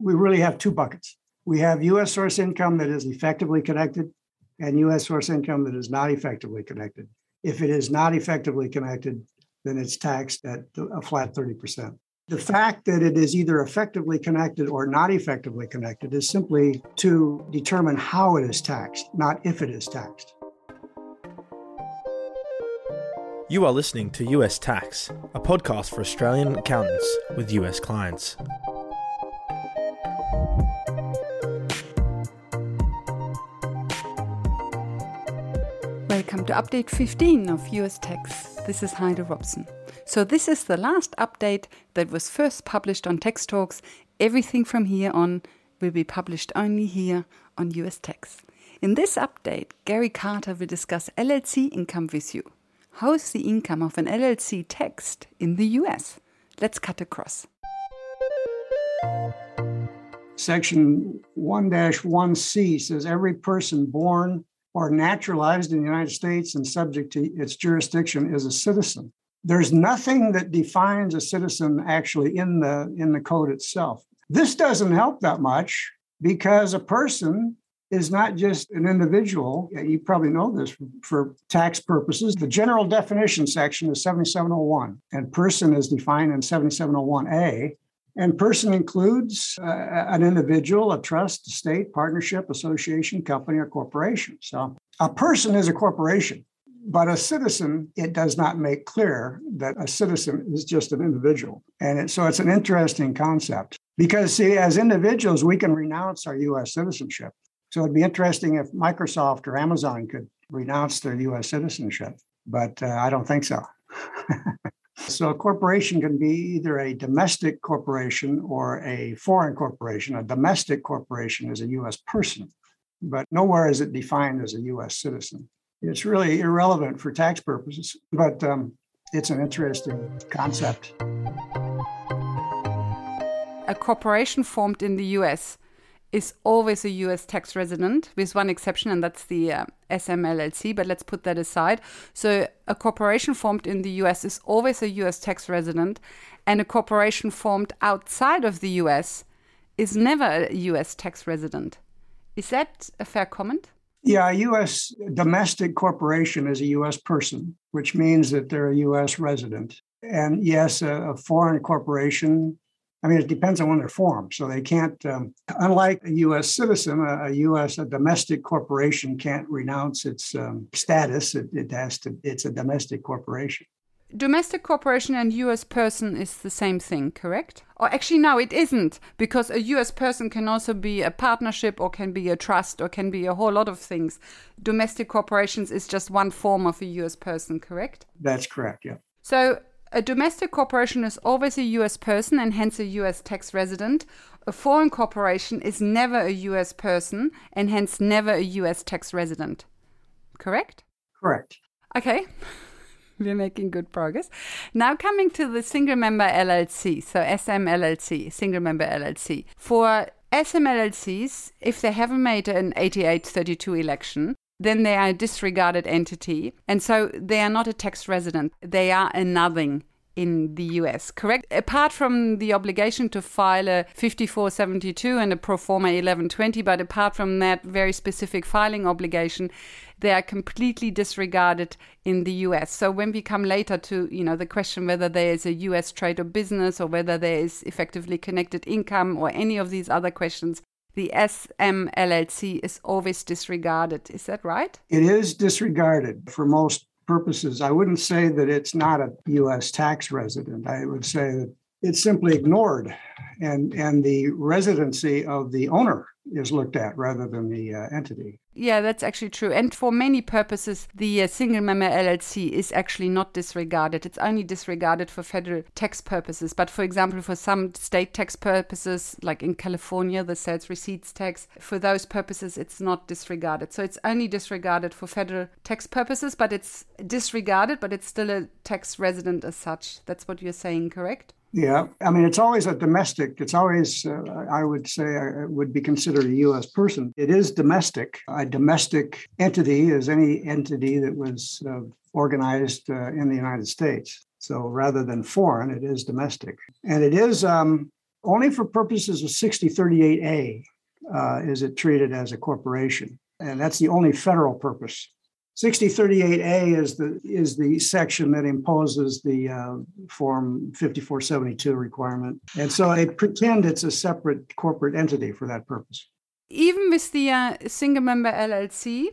we really have two buckets. We have US source income that is effectively connected and US source income that is not effectively connected. If it is not effectively connected, then it's taxed at a flat 30%. The fact that it is either effectively connected or not effectively connected is simply to determine how it is taxed, not if it is taxed. You are listening to US Tax, a podcast for Australian accountants with US clients. To update 15 of US Tax. This is Heide Robson. So, this is the last update that was first published on Tax Talks. Everything from here on will be published only here on US Tax. In this update, Gary Carter will discuss LLC income with you. How is the income of an LLC taxed in the US? Let's cut across. Section 1 1C says every person born or naturalized in the United States and subject to its jurisdiction is a citizen. There's nothing that defines a citizen actually in the in the code itself. This doesn't help that much because a person is not just an individual. You probably know this for tax purposes. The general definition section is 7701, and person is defined in 7701A. And person includes uh, an individual, a trust, a state, partnership, association, company, or corporation. So a person is a corporation, but a citizen, it does not make clear that a citizen is just an individual. And it, so it's an interesting concept because, see, as individuals, we can renounce our US citizenship. So it'd be interesting if Microsoft or Amazon could renounce their US citizenship, but uh, I don't think so. so a corporation can be either a domestic corporation or a foreign corporation. A domestic corporation is a US person, but nowhere is it defined as a US citizen. It's really irrelevant for tax purposes, but um, it's an interesting concept. A corporation formed in the US is always a US tax resident, with one exception, and that's the uh, SMLLC, but let's put that aside. So, a corporation formed in the US is always a US tax resident, and a corporation formed outside of the US is never a US tax resident. Is that a fair comment? Yeah, a U.S. domestic corporation is a U.S. person, which means that they're a U.S. resident. And yes, a, a foreign corporation I mean, it depends on when they're formed. So they can't, um, unlike a U.S. citizen, a, a, U.S. a domestic corporation can't renounce its um, status. It, it has to. It's a domestic corporation. Domestic corporation and U.S. person is the same thing, correct? Or actually, no, it isn't, because a U.S. person can also be a partnership, or can be a trust, or can be a whole lot of things. Domestic corporations is just one form of a U.S. person, correct? That's correct. Yeah. So a domestic corporation is always a US person and hence a US tax resident. A foreign corporation is never a US person and hence never a US tax resident. Correct? Correct. Okay. We're making good progress. Now coming to the single member LLC, so SMLLC, single member LLC. For SMLLCs, if they haven't made an 8832 election, then they are a disregarded entity. And so they are not a tax resident. They are a nothing in the US, correct? Apart from the obligation to file a 5472 and a pro forma 1120, but apart from that very specific filing obligation, they are completely disregarded in the US. So when we come later to, you know, the question whether there is a US trade or business or whether there is effectively connected income or any of these other questions, the SMLLC is always disregarded. Is that right? It is disregarded for most purposes. I wouldn't say that it's not a U.S. tax resident. I would say that it's simply ignored, and and the residency of the owner is looked at rather than the uh, entity. Yeah, that's actually true. And for many purposes, the uh, single member LLC is actually not disregarded. It's only disregarded for federal tax purposes. But for example, for some state tax purposes, like in California, the sales receipts tax, for those purposes, it's not disregarded. So it's only disregarded for federal tax purposes, but it's disregarded, but it's still a tax resident as such. That's what you're saying, correct? Yeah, I mean, it's always a domestic. It's always, uh, I would say, uh, would be considered a U.S. person. It is domestic. A domestic entity is any entity that was uh, organized uh, in the United States. So rather than foreign, it is domestic. And it is um, Only for purposes of 6038A uh, is it treated as a corporation. And that's the only federal purpose. 6038A is the is the section that imposes the uh, Form 5472 requirement, and so it pretend it's a separate corporate entity for that purpose. Even with the uh, single member LLC,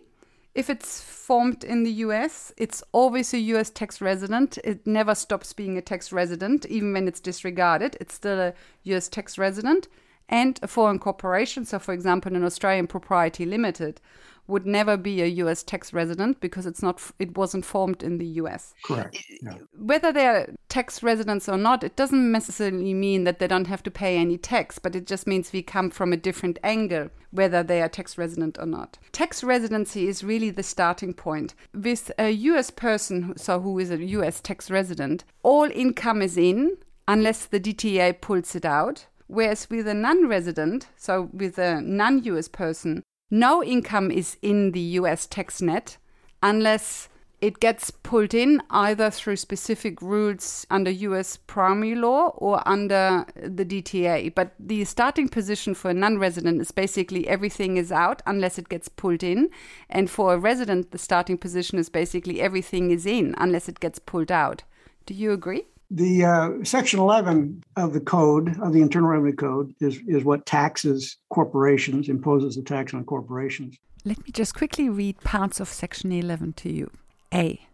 if it's formed in the US, it's always a US tax resident. It never stops being a tax resident, even when it's disregarded. It's still a US tax resident. And a foreign corporation, so for example, an Australian Propriety Limited, would never be a US tax resident because it's not it wasn't formed in the US. Correct. Yeah. Whether they're tax residents or not, it doesn't necessarily mean that they don't have to pay any tax, but it just means we come from a different angle whether they are tax resident or not. Tax residency is really the starting point. With a US person, so who is a US tax resident, all income is in unless the DTA pulls it out. Whereas with a non resident, so with a non US person, no income is in the US tax net unless it gets pulled in either through specific rules under US primary law or under the DTA. But the starting position for a non resident is basically everything is out unless it gets pulled in. And for a resident, the starting position is basically everything is in unless it gets pulled out. Do you agree? The uh, section 11 of the code, of the Internal Revenue Code, is, is what taxes corporations, imposes a tax on corporations. Let me just quickly read parts of section 11 to you. A.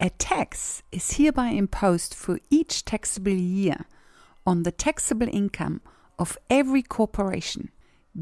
A tax is hereby imposed for each taxable year on the taxable income of every corporation.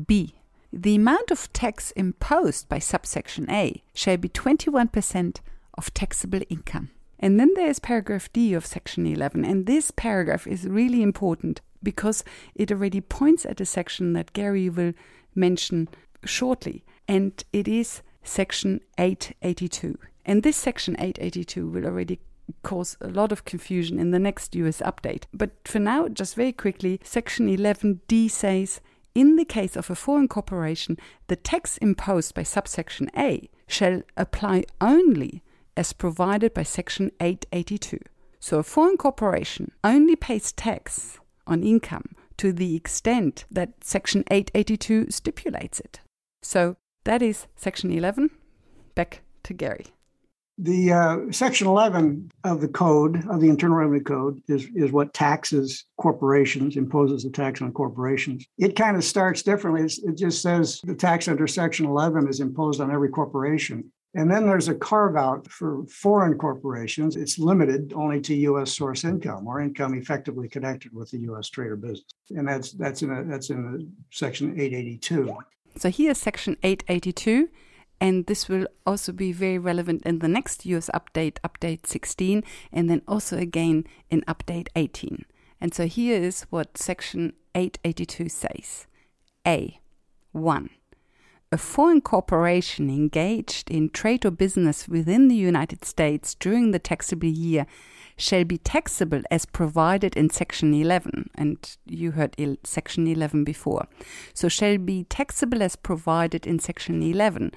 B. The amount of tax imposed by subsection A shall be 21% of taxable income. And then there's paragraph D of section 11. And this paragraph is really important because it already points at a section that Gary will mention shortly. And it is section 882. And this section 882 will already cause a lot of confusion in the next US update. But for now, just very quickly, section 11D says in the case of a foreign corporation, the tax imposed by subsection A shall apply only as provided by Section 882. So a foreign corporation only pays tax on income to the extent that Section 882 stipulates it. So that is Section 11. Back to Gary. The uh, Section 11 of the code, of the Internal Revenue Code, is, is what taxes corporations, imposes a tax on corporations. It kind of starts differently. It's, it just says the tax under Section 11 is imposed on every corporation. And then there's a carve out for foreign corporations. It's limited only to U.S. source income or income effectively connected with the U.S. trade or business, and that's that's in a, that's in the section 882. So here's section 882, and this will also be very relevant in the next US update, update 16, and then also again in update 18. And so here is what section 882 says: A, one a foreign corporation engaged in trade or business within the United States during the taxable year shall be taxable as provided in Section 11. And you heard il- Section 11 before. So, shall be taxable as provided in Section 11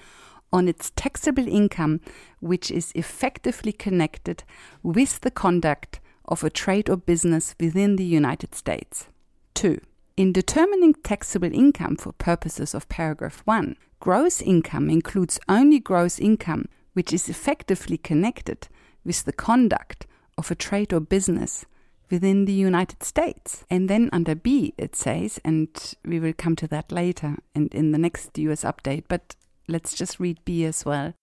on its taxable income, which is effectively connected with the conduct of a trade or business within the United States. 2. In determining taxable income for purposes of paragraph 1, gross income includes only gross income which is effectively connected with the conduct of a trade or business within the United States. And then under B, it says, and we will come to that later and in the next US update, but let's just read B as well.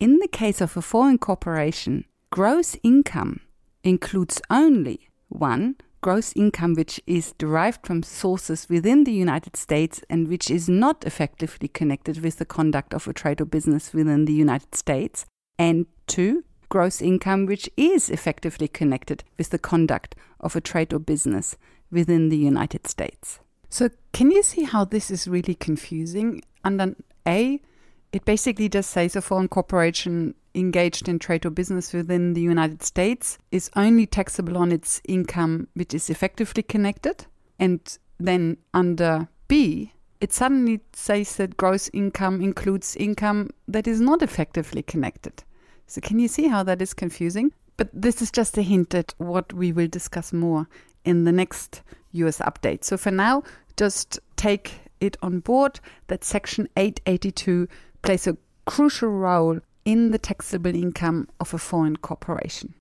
In the case of a foreign corporation, gross income includes only one, gross income which is derived from sources within the United States and which is not effectively connected with the conduct of a trade or business within the United States, and two, gross income which is effectively connected with the conduct of a trade or business within the United States. So, can you see how this is really confusing? Under A, it basically just says a foreign corporation engaged in trade or business within the United States is only taxable on its income which is effectively connected. And then under B, it suddenly says that gross income includes income that is not effectively connected. So, can you see how that is confusing? But this is just a hint at what we will discuss more in the next US update. So for now, just take it on board that Section 882 plays a crucial role in the taxable income of a foreign corporation.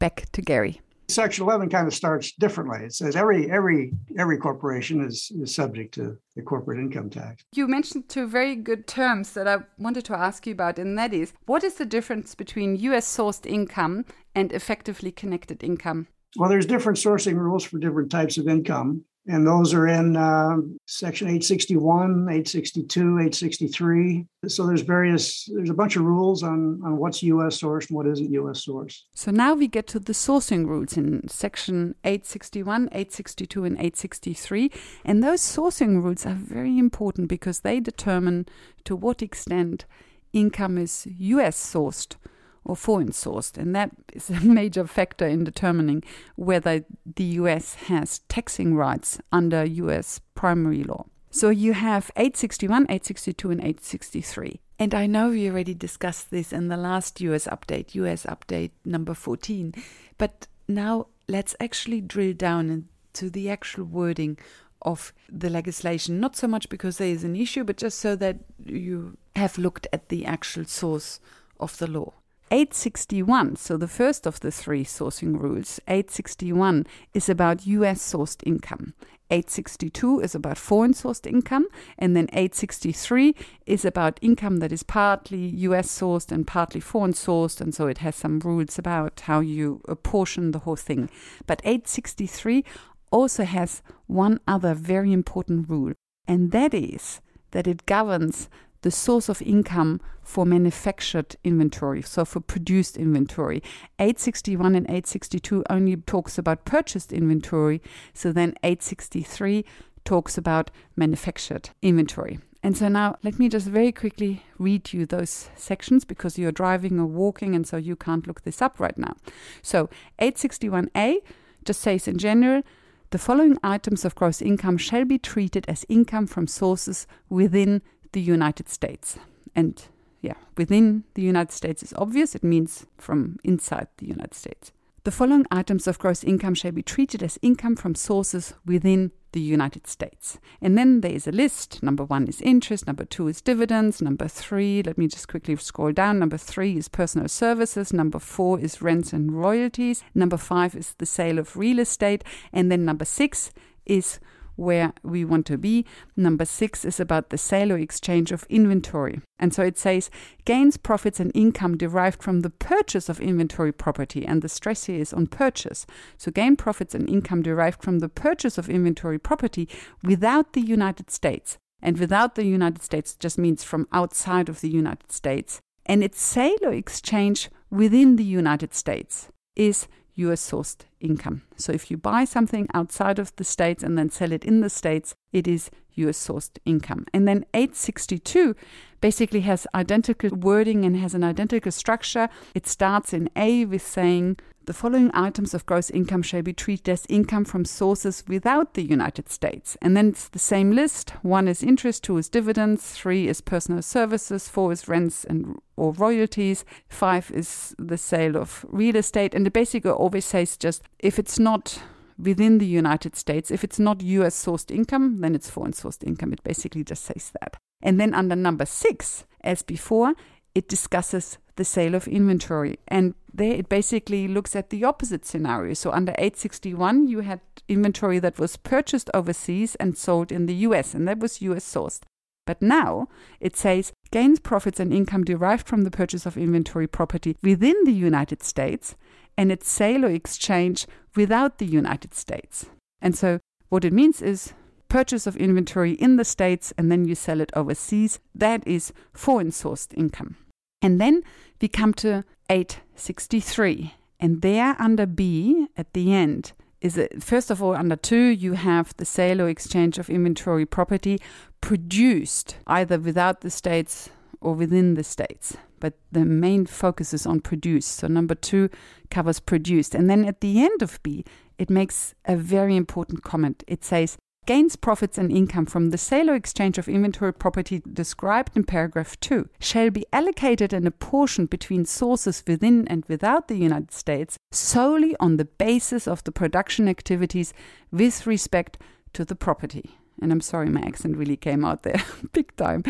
Back to Gary. Section 11 kind of starts differently. It says every every every corporation is, is subject to the corporate income tax. You mentioned two very good terms that I wanted to ask you about, and that is what is the difference between US sourced income and effectively connected income? Well, there's different sourcing rules for different types of income and those are in uh, section 861 862 863 so there's various there's a bunch of rules on on what's us sourced and what isn't us sourced. So now we get to the sourcing rules in section 861 862 and 863 and those sourcing rules are very important because they determine to what extent income is us sourced or foreign sourced. And that is a major factor in determining whether the US has taxing rights under US primary law. So you have 861, 862, and 863. And I know we already discussed this in the last US update, US update number 14. But now let's actually drill down into the actual wording of the legislation. Not so much because there is an issue, but just so that you have looked at the actual source of the law. 861, so the first of the three sourcing rules, 861 is about US sourced income. 862 is about foreign sourced income, and then 863 is about income that is partly US sourced and partly foreign sourced, and so it has some rules about how you apportion the whole thing. But 863 also has one other very important rule, and that is that it governs the source of income for manufactured inventory, so for produced inventory. 861 and 862 only talks about purchased inventory, so then 863 talks about manufactured inventory. And so now let me just very quickly read you those sections because you're driving or walking and so you can't look this up right now. So 861A just says in general, the following items of gross income shall be treated as income from sources within the United States. And yeah, within the United States is obvious, it means from inside the United States. The following items of gross income shall be treated as income from sources within the United States. And then there is a list. Number one is interest, number two is dividends, number three, let me just quickly scroll down. Number three is personal services, number four is rents and royalties, number five is the sale of real estate, and then number six is where we want to be. Number six is about the sale or exchange of inventory. And so it says gains, profits, and income derived from the purchase of inventory property. And the stress here is on purchase. So gain, profits, and income derived from the purchase of inventory property without the United States. And without the United States just means from outside of the United States. And its sale or exchange within the United States is US sourced income. So if you buy something outside of the States and then sell it in the States, it is US sourced income. And then 862 basically has identical wording and has an identical structure. It starts in A with saying the following items of gross income shall be treated as income from sources without the United States. And then it's the same list. One is interest, two is dividends, three is personal services, four is rents and or royalties, five is the sale of real estate. And the basic always says just if it's not within the United States, if it's not US sourced income, then it's foreign sourced income. It basically just says that. And then under number six, as before, it discusses the sale of inventory. And there it basically looks at the opposite scenario. So under 861, you had inventory that was purchased overseas and sold in the US, and that was US sourced. But now it says gains, profits, and income derived from the purchase of inventory property within the United States and its sale or exchange without the United States. And so what it means is purchase of inventory in the States and then you sell it overseas. That is foreign sourced income. And then we come to 863. And there under B at the end is it, first of all, under two, you have the sale or exchange of inventory property produced either without the states or within the states. But the main focus is on produced. So number two covers produced. And then at the end of B, it makes a very important comment. It says gains, profits, and income from the sale or exchange of inventory property described in paragraph 2 shall be allocated and apportioned between sources within and without the United States solely on the basis of the production activities with respect to the property. And I'm sorry, my accent really came out there big time.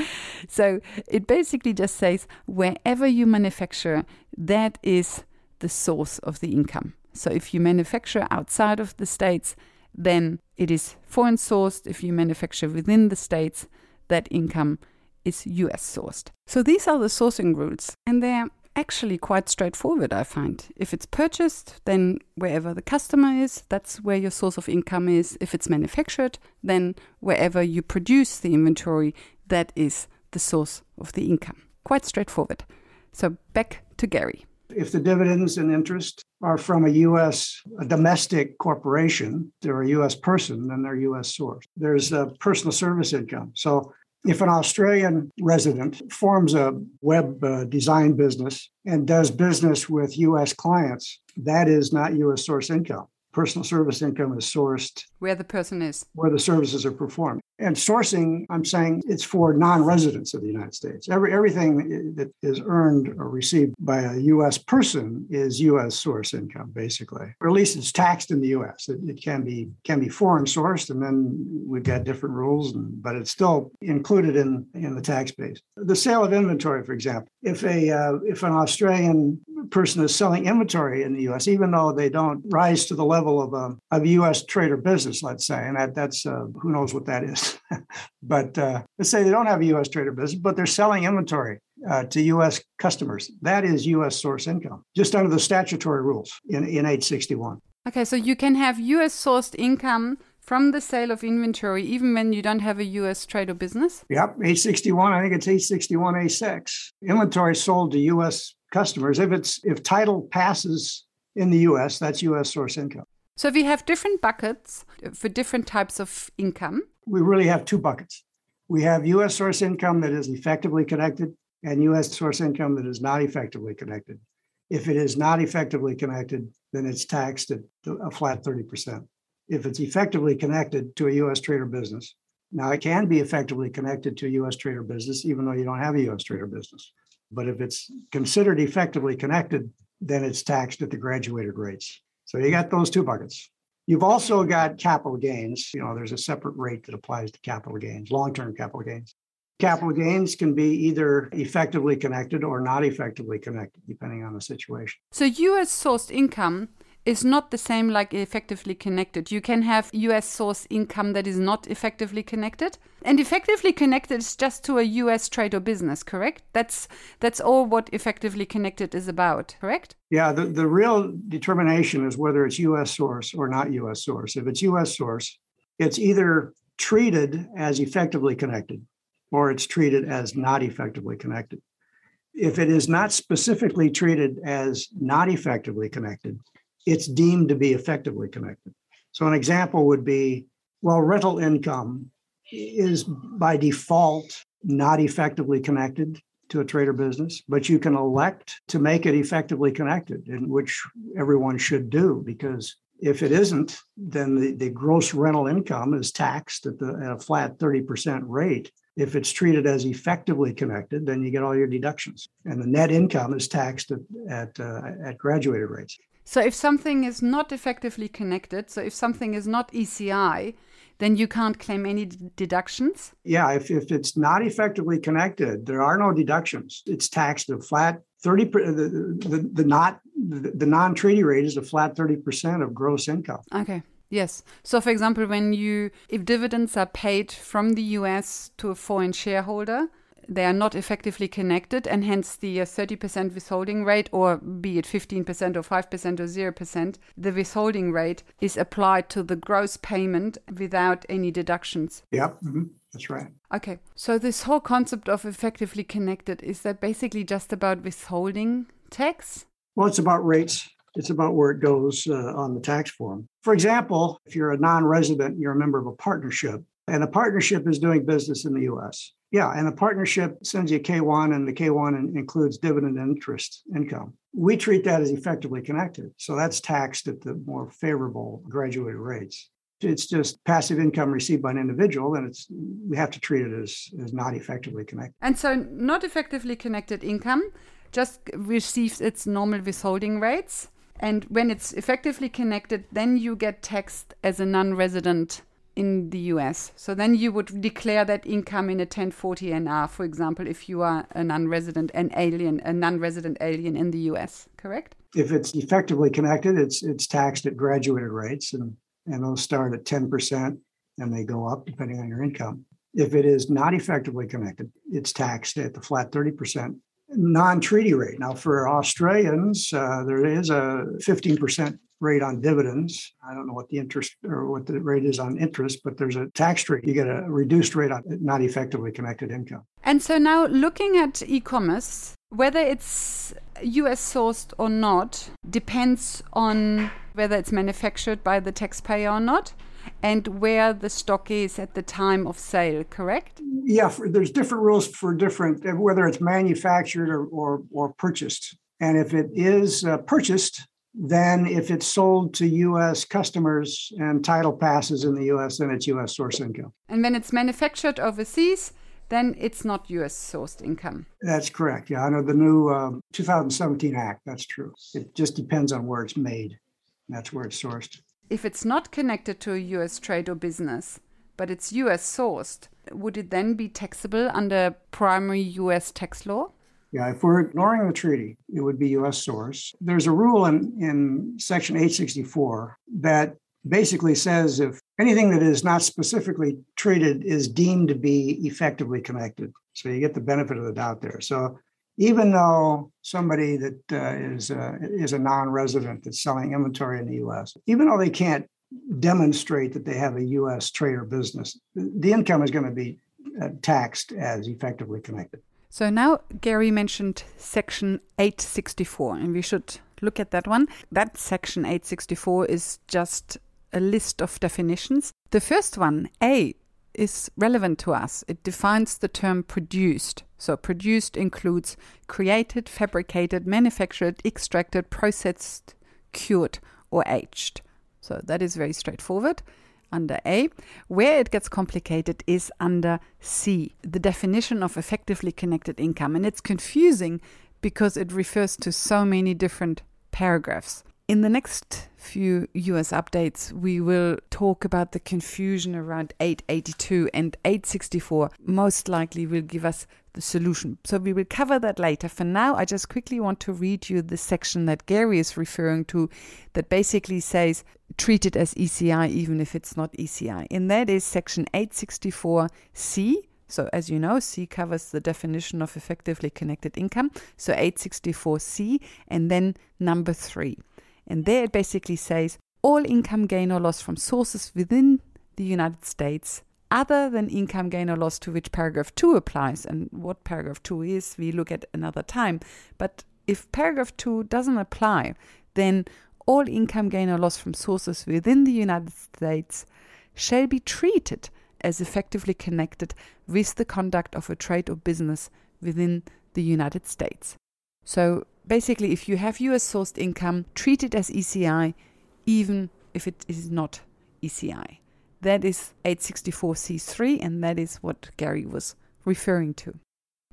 So it basically just says wherever you manufacture, that is the source of the income. So if you manufacture outside of the States, then it is foreign sourced. If you manufacture within the States, that income is US sourced. So these are the sourcing rules, and they're actually quite straightforward, I find. If it's purchased, then wherever the customer is, that's where your source of income is. If it's manufactured, then wherever you produce the inventory, that is the source of the income. Quite straightforward. So back to Gary. If the dividends and interest are from a U.S. A domestic corporation, they're a U.S. person, then they're U.S. source. There's a personal service income. So if an Australian resident forms a web uh, design business and does business with US clients, that is not US source income. Personal service income is sourced where the person is, where the services are performed. And sourcing, I'm saying it's for non-residents of the United States. Every everything that is earned or received by a U.S. person is U.S. source income, basically, or at least it's taxed in the U.S. It, it can be can be foreign sourced, and then we've got different rules, and, but it's still included in in the tax base. The sale of inventory, for example, if a uh, if an Australian person is selling inventory in the U.S., even though they don't rise to the level of a of U.S. trade or business, let's say, and that that's uh, who knows what that is. but uh, let's say they don't have a U.S. trade or business, but they're selling inventory uh, to U.S. customers. That is U.S. source income, just under the statutory rules in, in 861. Okay, so you can have U.S. sourced income from the sale of inventory, even when you don't have a U.S. trade or business? Yep, 861. I think it's 861 A6. Inventory sold to U.S. customers. If it's if title passes in the U.S., that's U.S. source income. So we have different buckets for different types of income. We really have two buckets. We have U.S. source income that is effectively connected and U.S. source income that is not effectively connected. If it is not effectively connected, then it's taxed at a flat 30%. If it's effectively connected to a U.S. trade or business, now it can be effectively connected to a U.S. trade or business, even though you don't have a U.S. trade or business. But if it's considered effectively connected, then it's taxed at the graduated rates. So you got those two buckets. You've also got capital gains. You know, there's a separate rate that applies to capital gains, long-term capital gains. Capital gains can be either effectively connected or not effectively connected, depending on the situation. So US sourced income is not the same like effectively connected. You can have US source income that is not effectively connected. And effectively connected is just to a US trade or business, correct? That's that's all what effectively connected is about, correct? Yeah, the, the real determination is whether it's US source or not US source. If it's US source, it's either treated as effectively connected or it's treated as not effectively connected. If it is not specifically treated as not effectively connected, it's deemed to be effectively connected. So, an example would be well, rental income is by default not effectively connected to a trade or business, but you can elect to make it effectively connected, in which everyone should do because if it isn't, then the, the gross rental income is taxed at, the, at a flat 30% rate. If it's treated as effectively connected, then you get all your deductions, and the net income is taxed at at, uh, at graduated rates. So if something is not effectively connected, so if something is not ECI, then you can't claim any d- deductions? Yeah, if, if it's not effectively connected, there are no deductions. It's taxed a flat 30 the, the, the not the, the non-treaty rate is a flat 30% of gross income. Okay. Yes. So for example, when you if dividends are paid from the US to a foreign shareholder, they are not effectively connected, and hence the 30% uh, withholding rate, or be it 15% or 5% or 0%, the withholding rate is applied to the gross payment without any deductions. Yep, mm-hmm. that's right. Okay, so this whole concept of effectively connected is that basically just about withholding tax? Well, it's about rates. It's about where it goes uh, on the tax form. For example, if you're a non resident, you're a member of a partnership, and a partnership is doing business in the US. Yeah, and the partnership sends you K1, and the K1 includes dividend interest income. We treat that as effectively connected. So that's taxed at the more favorable graduated rates. it's just passive income received by an individual, and it's we have to treat it as, as not effectively connected. And so, not effectively connected income just receives its normal withholding rates. And when it's effectively connected, then you get taxed as a non resident in the US. So then you would declare that income in a 1040 NR, for example, if you are a non resident, an alien, a non resident alien in the US, correct? If it's effectively connected, it's it's taxed at graduated rates and and those start at 10% and they go up depending on your income. If it is not effectively connected, it's taxed at the flat 30% non treaty rate. Now, for Australians, uh, there is a 15% rate on dividends. I don't know what the interest or what the rate is on interest, but there's a tax rate. You get a reduced rate on not effectively connected income. And so now looking at e commerce, whether it's US sourced or not depends on whether it's manufactured by the taxpayer or not and where the stock is at the time of sale, correct? Yeah, for, there's different rules for different, whether it's manufactured or, or, or purchased. And if it is uh, purchased, then if it's sold to US customers and title passes in the US, then it's US source income. And when it's manufactured overseas, then it's not US sourced income. That's correct. Yeah, under the new um, 2017 Act, that's true. It just depends on where it's made. That's where it's sourced. If it's not connected to a US trade or business, but it's US sourced, would it then be taxable under primary US tax law? Yeah, if we're ignoring the treaty, it would be US source. There's a rule in, in Section 864 that basically says if anything that is not specifically treated is deemed to be effectively connected. So you get the benefit of the doubt there. So even though somebody that uh, is is a non-resident that's selling inventory in the U.S., even though they can't demonstrate that they have a U.S. trade or business, the income is going to be uh, taxed as effectively connected. So now Gary mentioned Section 864, and we should look at that one. That Section 864 is just a list of definitions. The first one, A, is relevant to us. It defines the term produced. So, produced includes created, fabricated, manufactured, extracted, processed, cured, or aged. So, that is very straightforward under A. Where it gets complicated is under C, the definition of effectively connected income. And it's confusing because it refers to so many different paragraphs. In the next few US updates, we will talk about the confusion around 882 and 864. Most likely will give us the solution. So we will cover that later. For now, I just quickly want to read you the section that Gary is referring to that basically says treat it as ECI even if it's not ECI. And that is section 864C. So, as you know, C covers the definition of effectively connected income. So, 864C, and then number three. And there it basically says all income gain or loss from sources within the United States other than income gain or loss to which paragraph 2 applies. And what paragraph 2 is, we look at another time. But if paragraph 2 doesn't apply, then all income gain or loss from sources within the United States shall be treated as effectively connected with the conduct of a trade or business within the United States. So basically, if you have US sourced income, treat it as ECI, even if it is not ECI. That is 864C3, and that is what Gary was referring to.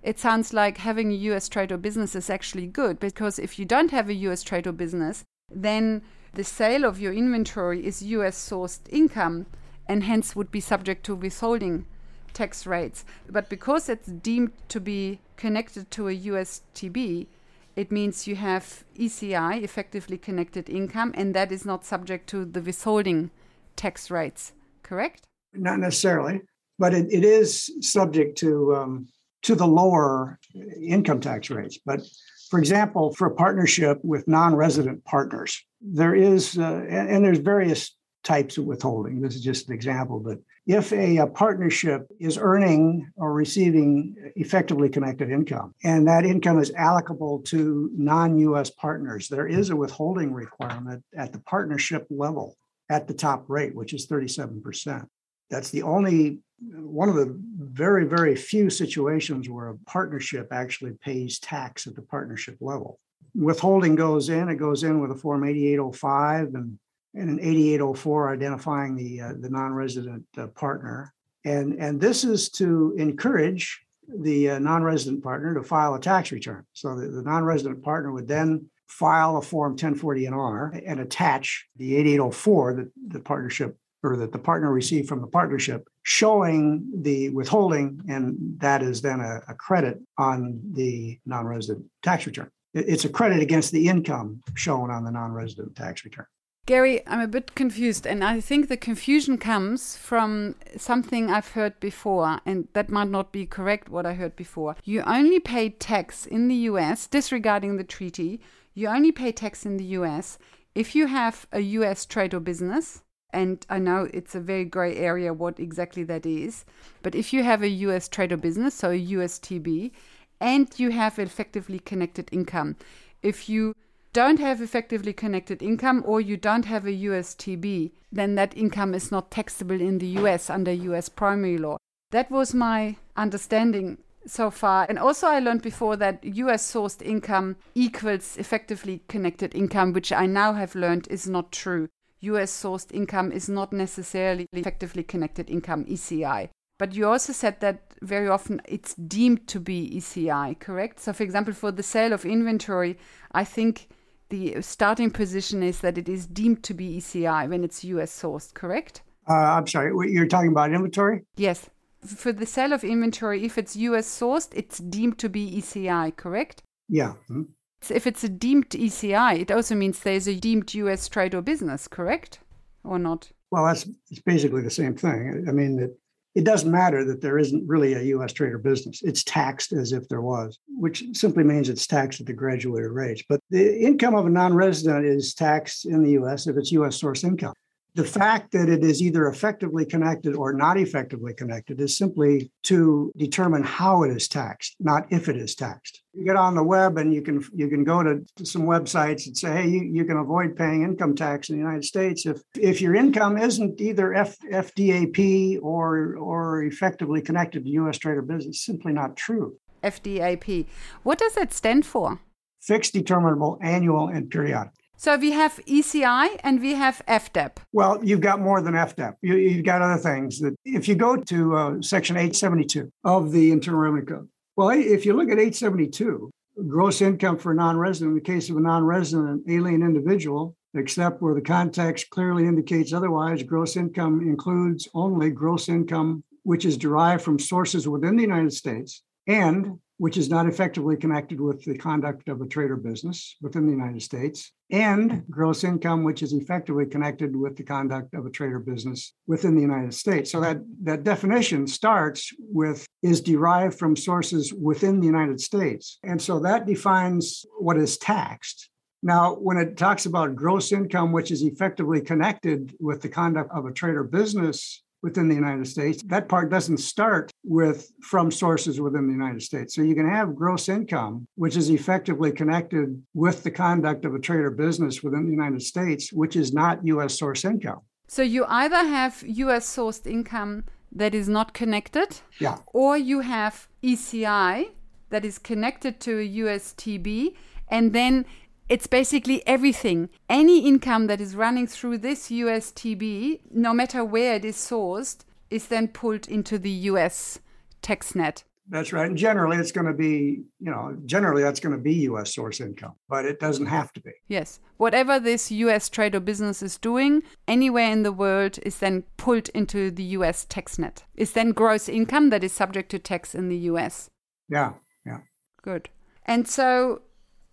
It sounds like having a US trade or business is actually good because if you don't have a US trade or business, then the sale of your inventory is US sourced income and hence would be subject to withholding tax rates. But because it's deemed to be connected to a USTB, it means you have ECI, effectively connected income, and that is not subject to the withholding tax rates, correct? Not necessarily, but it, it is subject to um, to the lower income tax rates. But for example, for a partnership with non-resident partners, there is, uh, and, and there's various types of withholding. This is just an example, but if a, a, partnership is earning or receiving effectively connected income and that income is allocable to non-US partners, there is a withholding requirement at the partnership level at the top rate, which is 37%. That's the only one of the very, very few situations where a partnership actually pays tax at the partnership level. Withholding goes in, it goes in with a Form 8805 and and an 8804 identifying the uh, the non-resident uh, partner. And and this is to encourage the uh, non-resident partner to file a tax return. So the, the non-resident partner would then file a form 1040NR and attach the 8804 that the partnership or that the partner received from the partnership showing the withholding and that is then a, a credit on the non-resident tax return it's a credit against the income shown on the non-resident tax return Gary, I'm a bit confused, and I think the confusion comes from something I've heard before, and that might not be correct what I heard before. You only pay tax in the US, disregarding the treaty, you only pay tax in the US if you have a US trade or business. And I know it's a very gray area what exactly that is. But if you have a US trade or business, so a USTB, and you have effectively connected income, if you don't have effectively connected income or you don't have a USTB, then that income is not taxable in the US under US primary law. That was my understanding so far. And also, I learned before that US sourced income equals effectively connected income, which I now have learned is not true. US sourced income is not necessarily effectively connected income, ECI. But you also said that very often it's deemed to be ECI, correct? So, for example, for the sale of inventory, I think the starting position is that it is deemed to be ECI when it's US sourced, correct? Uh, I'm sorry, you're talking about inventory? Yes. For the sale of inventory, if it's US sourced, it's deemed to be ECI, correct? Yeah. Mm-hmm. If it's a deemed ECI, it also means there's a deemed US trade or business, correct? Or not? Well, that's it's basically the same thing. I mean, it, it doesn't matter that there isn't really a U.S. trade or business. It's taxed as if there was, which simply means it's taxed at the graduated rates. But the income of a non resident is taxed in the U.S. if it's U.S. source income. The fact that it is either effectively connected or not effectively connected is simply to determine how it is taxed, not if it is taxed. You get on the web and you can you can go to, to some websites and say, hey, you, you can avoid paying income tax in the United States if if your income isn't either F, FDAP or or effectively connected to U.S. trade or business. Simply not true. FDAP. What does it stand for? Fixed, determinable, annual, and periodic. So we have ECI and we have FDAP. Well, you've got more than FDAP. You, have got other things that if you go to uh, section 872 of the Internal Revenue Code, well, if you look at 872, gross income for a non-resident, in the case of a non-resident alien individual, except where the context clearly indicates otherwise, gross income includes only gross income which is derived from sources within the United States and which is not effectively connected with the conduct of a trade or business within the United States, and gross income, which is effectively connected with the conduct of a trade or business within the United States. So that, that definition starts with is derived from sources within the United States. And so that defines what is taxed. Now, when it talks about gross income, which is effectively connected with the conduct of a trade or business within the United States. That part doesn't start with from sources within the United States. So you can have gross income, which is effectively connected with the conduct of a trade or business within the United States, which is not US source income. So you either have US sourced income that is not connected, yeah. or you have ECI that is connected to a USTB and then it's basically everything. Any income that is running through this USTB, no matter where it is sourced, is then pulled into the US tax net. That's right. And generally, it's going to be, you know, generally that's going to be US source income, but it doesn't have to be. Yes. Whatever this US trade or business is doing anywhere in the world is then pulled into the US tax net. Is then gross income that is subject to tax in the US. Yeah. Yeah. Good. And so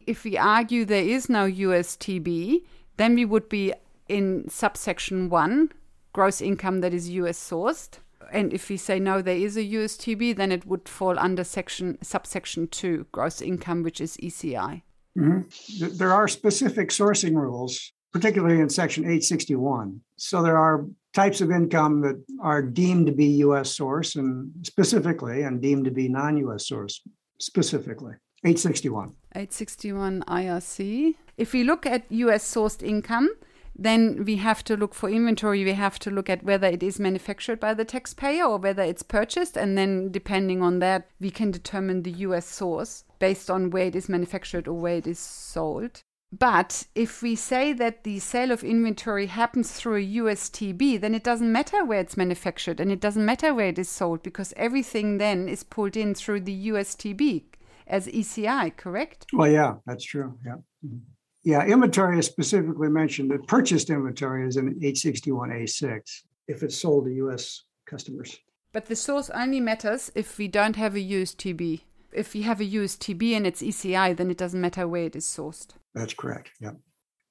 if we argue there is no USTB, then we would be in subsection one, gross income that is US sourced. And if we say no, there is a USTB, then it would fall under section subsection two, gross income, which is ECI. Mm-hmm. There are specific sourcing rules, particularly in section 861. So there are types of income that are deemed to be US source and specifically, and deemed to be non US source specifically. 861. 861 IRC. If we look at US sourced income, then we have to look for inventory. We have to look at whether it is manufactured by the taxpayer or whether it's purchased. And then, depending on that, we can determine the US source based on where it is manufactured or where it is sold. But if we say that the sale of inventory happens through a USTB, then it doesn't matter where it's manufactured and it doesn't matter where it is sold because everything then is pulled in through the USTB as ECI, correct? Well, yeah, that's true. Yeah. Mhm. Yeah, inventory is specifically mentioned that purchased inventory is in 861A6 if it's sold to US customers. But the source only matters if we don't have a USTB. If we have a USTB and it's ECI, then it doesn't matter where it is sourced. That's correct. Yeah.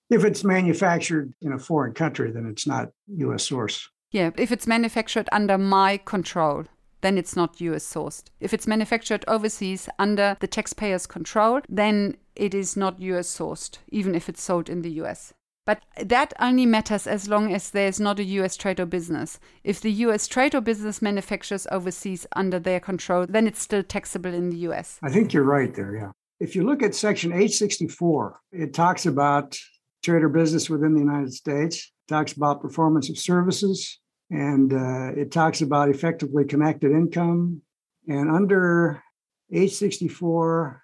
If it's manufactured in a foreign country, then it's not US source. Yeah, if it's manufactured under my control, then it's not US sourced. If it's manufactured overseas under the taxpayer's control, then it is not US sourced, even if it's sold in the US. But that only matters as long as there's not a US trade or business. If the US trade or business manufactures overseas under their control, then it's still taxable in the US. I think you're right there. Yeah. If you look at section 864, it talks about trade or business within the United States, talks about performance of services, and uh, it talks about effectively connected income. And under 864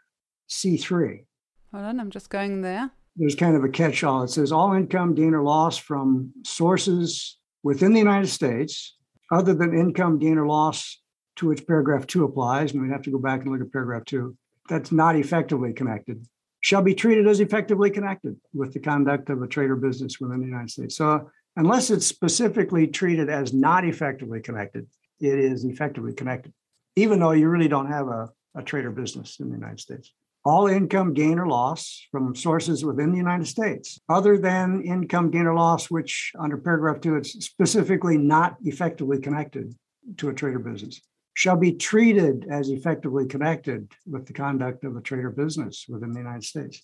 C3, Hold on, I'm just going there. there's kind of a catch all. It says all income gain or loss from sources within the United States, other than income gain or loss to which paragraph two applies. And we'd have to go back and look at paragraph two. That's not effectively connected, shall be treated as effectively connected with the conduct of a trade or business within the United States. So, unless it's specifically treated as not effectively connected, it is effectively connected, even though you really don't have a, a trade or business in the United States all income gain or loss from sources within the United States, other than income gain or loss, which under paragraph two, it's specifically not effectively connected to a trade or business, shall be treated as effectively connected with the conduct of a trade or business within the United States.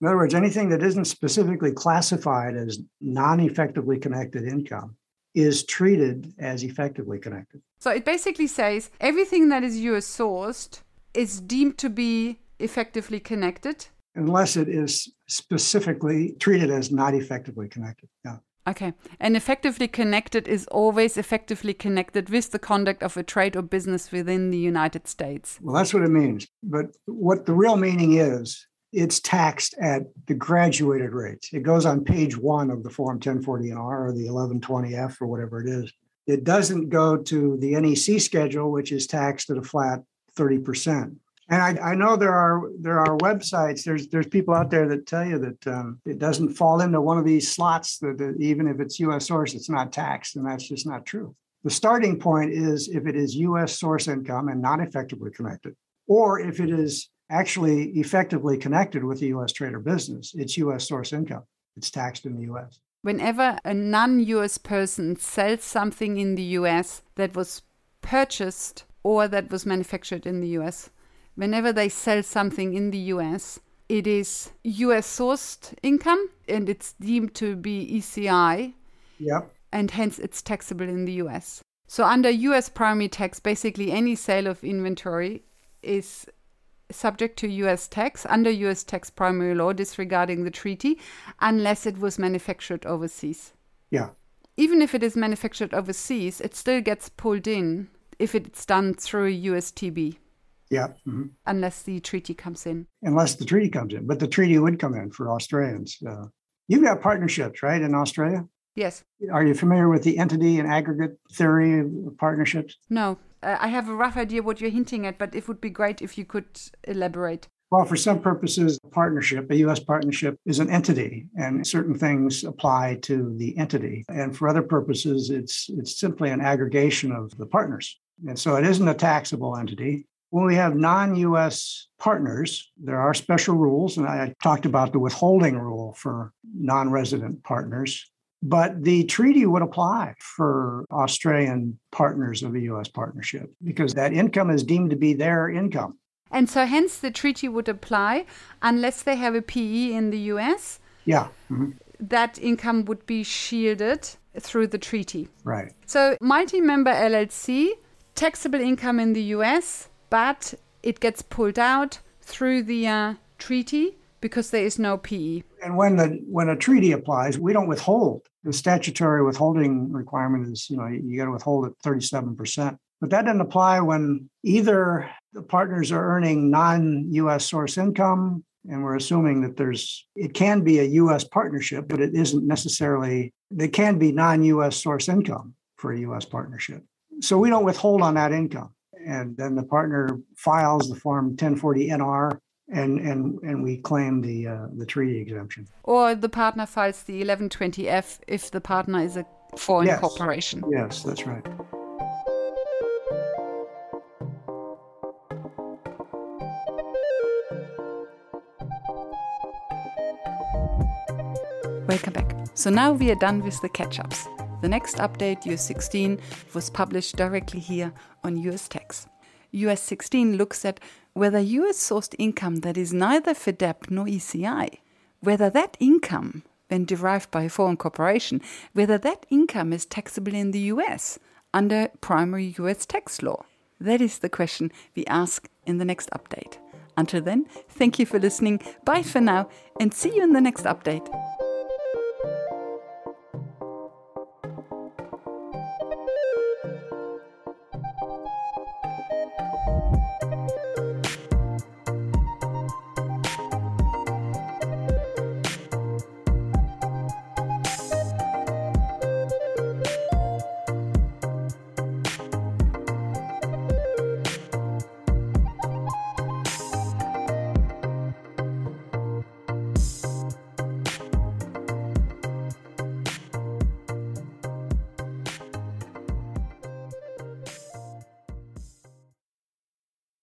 In other words, anything that isn't specifically classified as non effectively connected income is treated as effectively connected. So it basically says everything that is US sourced is deemed to be effectively connected. unless it is specifically treated as not effectively connected. Yeah. Okay. And effectively connected is always effectively connected with the conduct of a trade or business within the United States. Well, that's what it means. But what the real meaning is, it's taxed at the graduated rates. It goes on page one of the Form 1040NR or the 1120F or whatever it is. It doesn't go to the NEC schedule, which is taxed at a flat 30%. And I, I know there are there are websites. There's there's people out there that tell you that um, it doesn't fall into one of these slots. That, that even if it's U.S. source, it's not taxed, and that's just not true. The starting point is if it is U.S. source income and not effectively connected, or if it is actually effectively connected with the U.S. trade or business, it's U.S. source income. It's taxed in the U.S. Whenever a non US person sells something in the US that was purchased or that was manufactured in the US, whenever they sell something in the US, it is US sourced income and it's deemed to be ECI Yep. and hence it's taxable in the US. So under US primary tax, basically any sale of inventory is subject to US tax under US tax primary law disregarding the treaty unless it was manufactured overseas. Yeah. Even if it is manufactured overseas, it still gets pulled in if it's done through USTB Yeah. mhm. unless the treaty comes in. Unless the treaty comes in, but the treaty would come in for Australians. Uh, you've got partnerships, right, in Australia? Yes. Are you familiar with the entity and aggregate theory of partnerships? No. Uh, I have a rough idea what you're hinting at, but it would be great if you could elaborate. Well, for some purposes, a partnership, a U.S. partnership, is an entity, and certain things apply to the entity. And for other purposes, it's it's simply an aggregation of the partners, and so it isn't a taxable entity. When we have non-U.S. partners, there are special rules, and I talked about the withholding rule for non-resident partners. But the treaty would apply for Australian partners of a U.S. partnership because that income is deemed to be their income. And so, hence, the treaty would apply unless they have a PE in the US. Yeah, mhm, That income would be shielded through the treaty. right. So, multi member LLC, taxable income in the US, but it gets pulled out through the uh, treaty because there is no. PE. And when the when a treaty applies, we don't withhold. The statutory withholding requirement is, you know, you got to withhold at 37%. But that doesn't apply when either the partners are earning non-US source income And we're assuming that there's, it can be a US partnership, but it isn't necessarily, there can be non US source income for a US partnership. So we don't withhold on that income. And then the partner files the form 1040 NR and and and we claim the uh, the treaty exemption. Or the partner files the 1120F if the partner is a foreign Yes. corporation. Yes, that's right. Welcome back. So now we are done with the catch ups. The next update, US 16, was published directly here on US Tax. US 16 looks at whether US sourced income that is neither FDAP nor ECI, whether that income, when derived by a foreign corporation, whether that income is taxable in the US under primary US tax law. That is the question we ask in the next update. Until then, thank you for listening. Bye for now, and see you in the next update.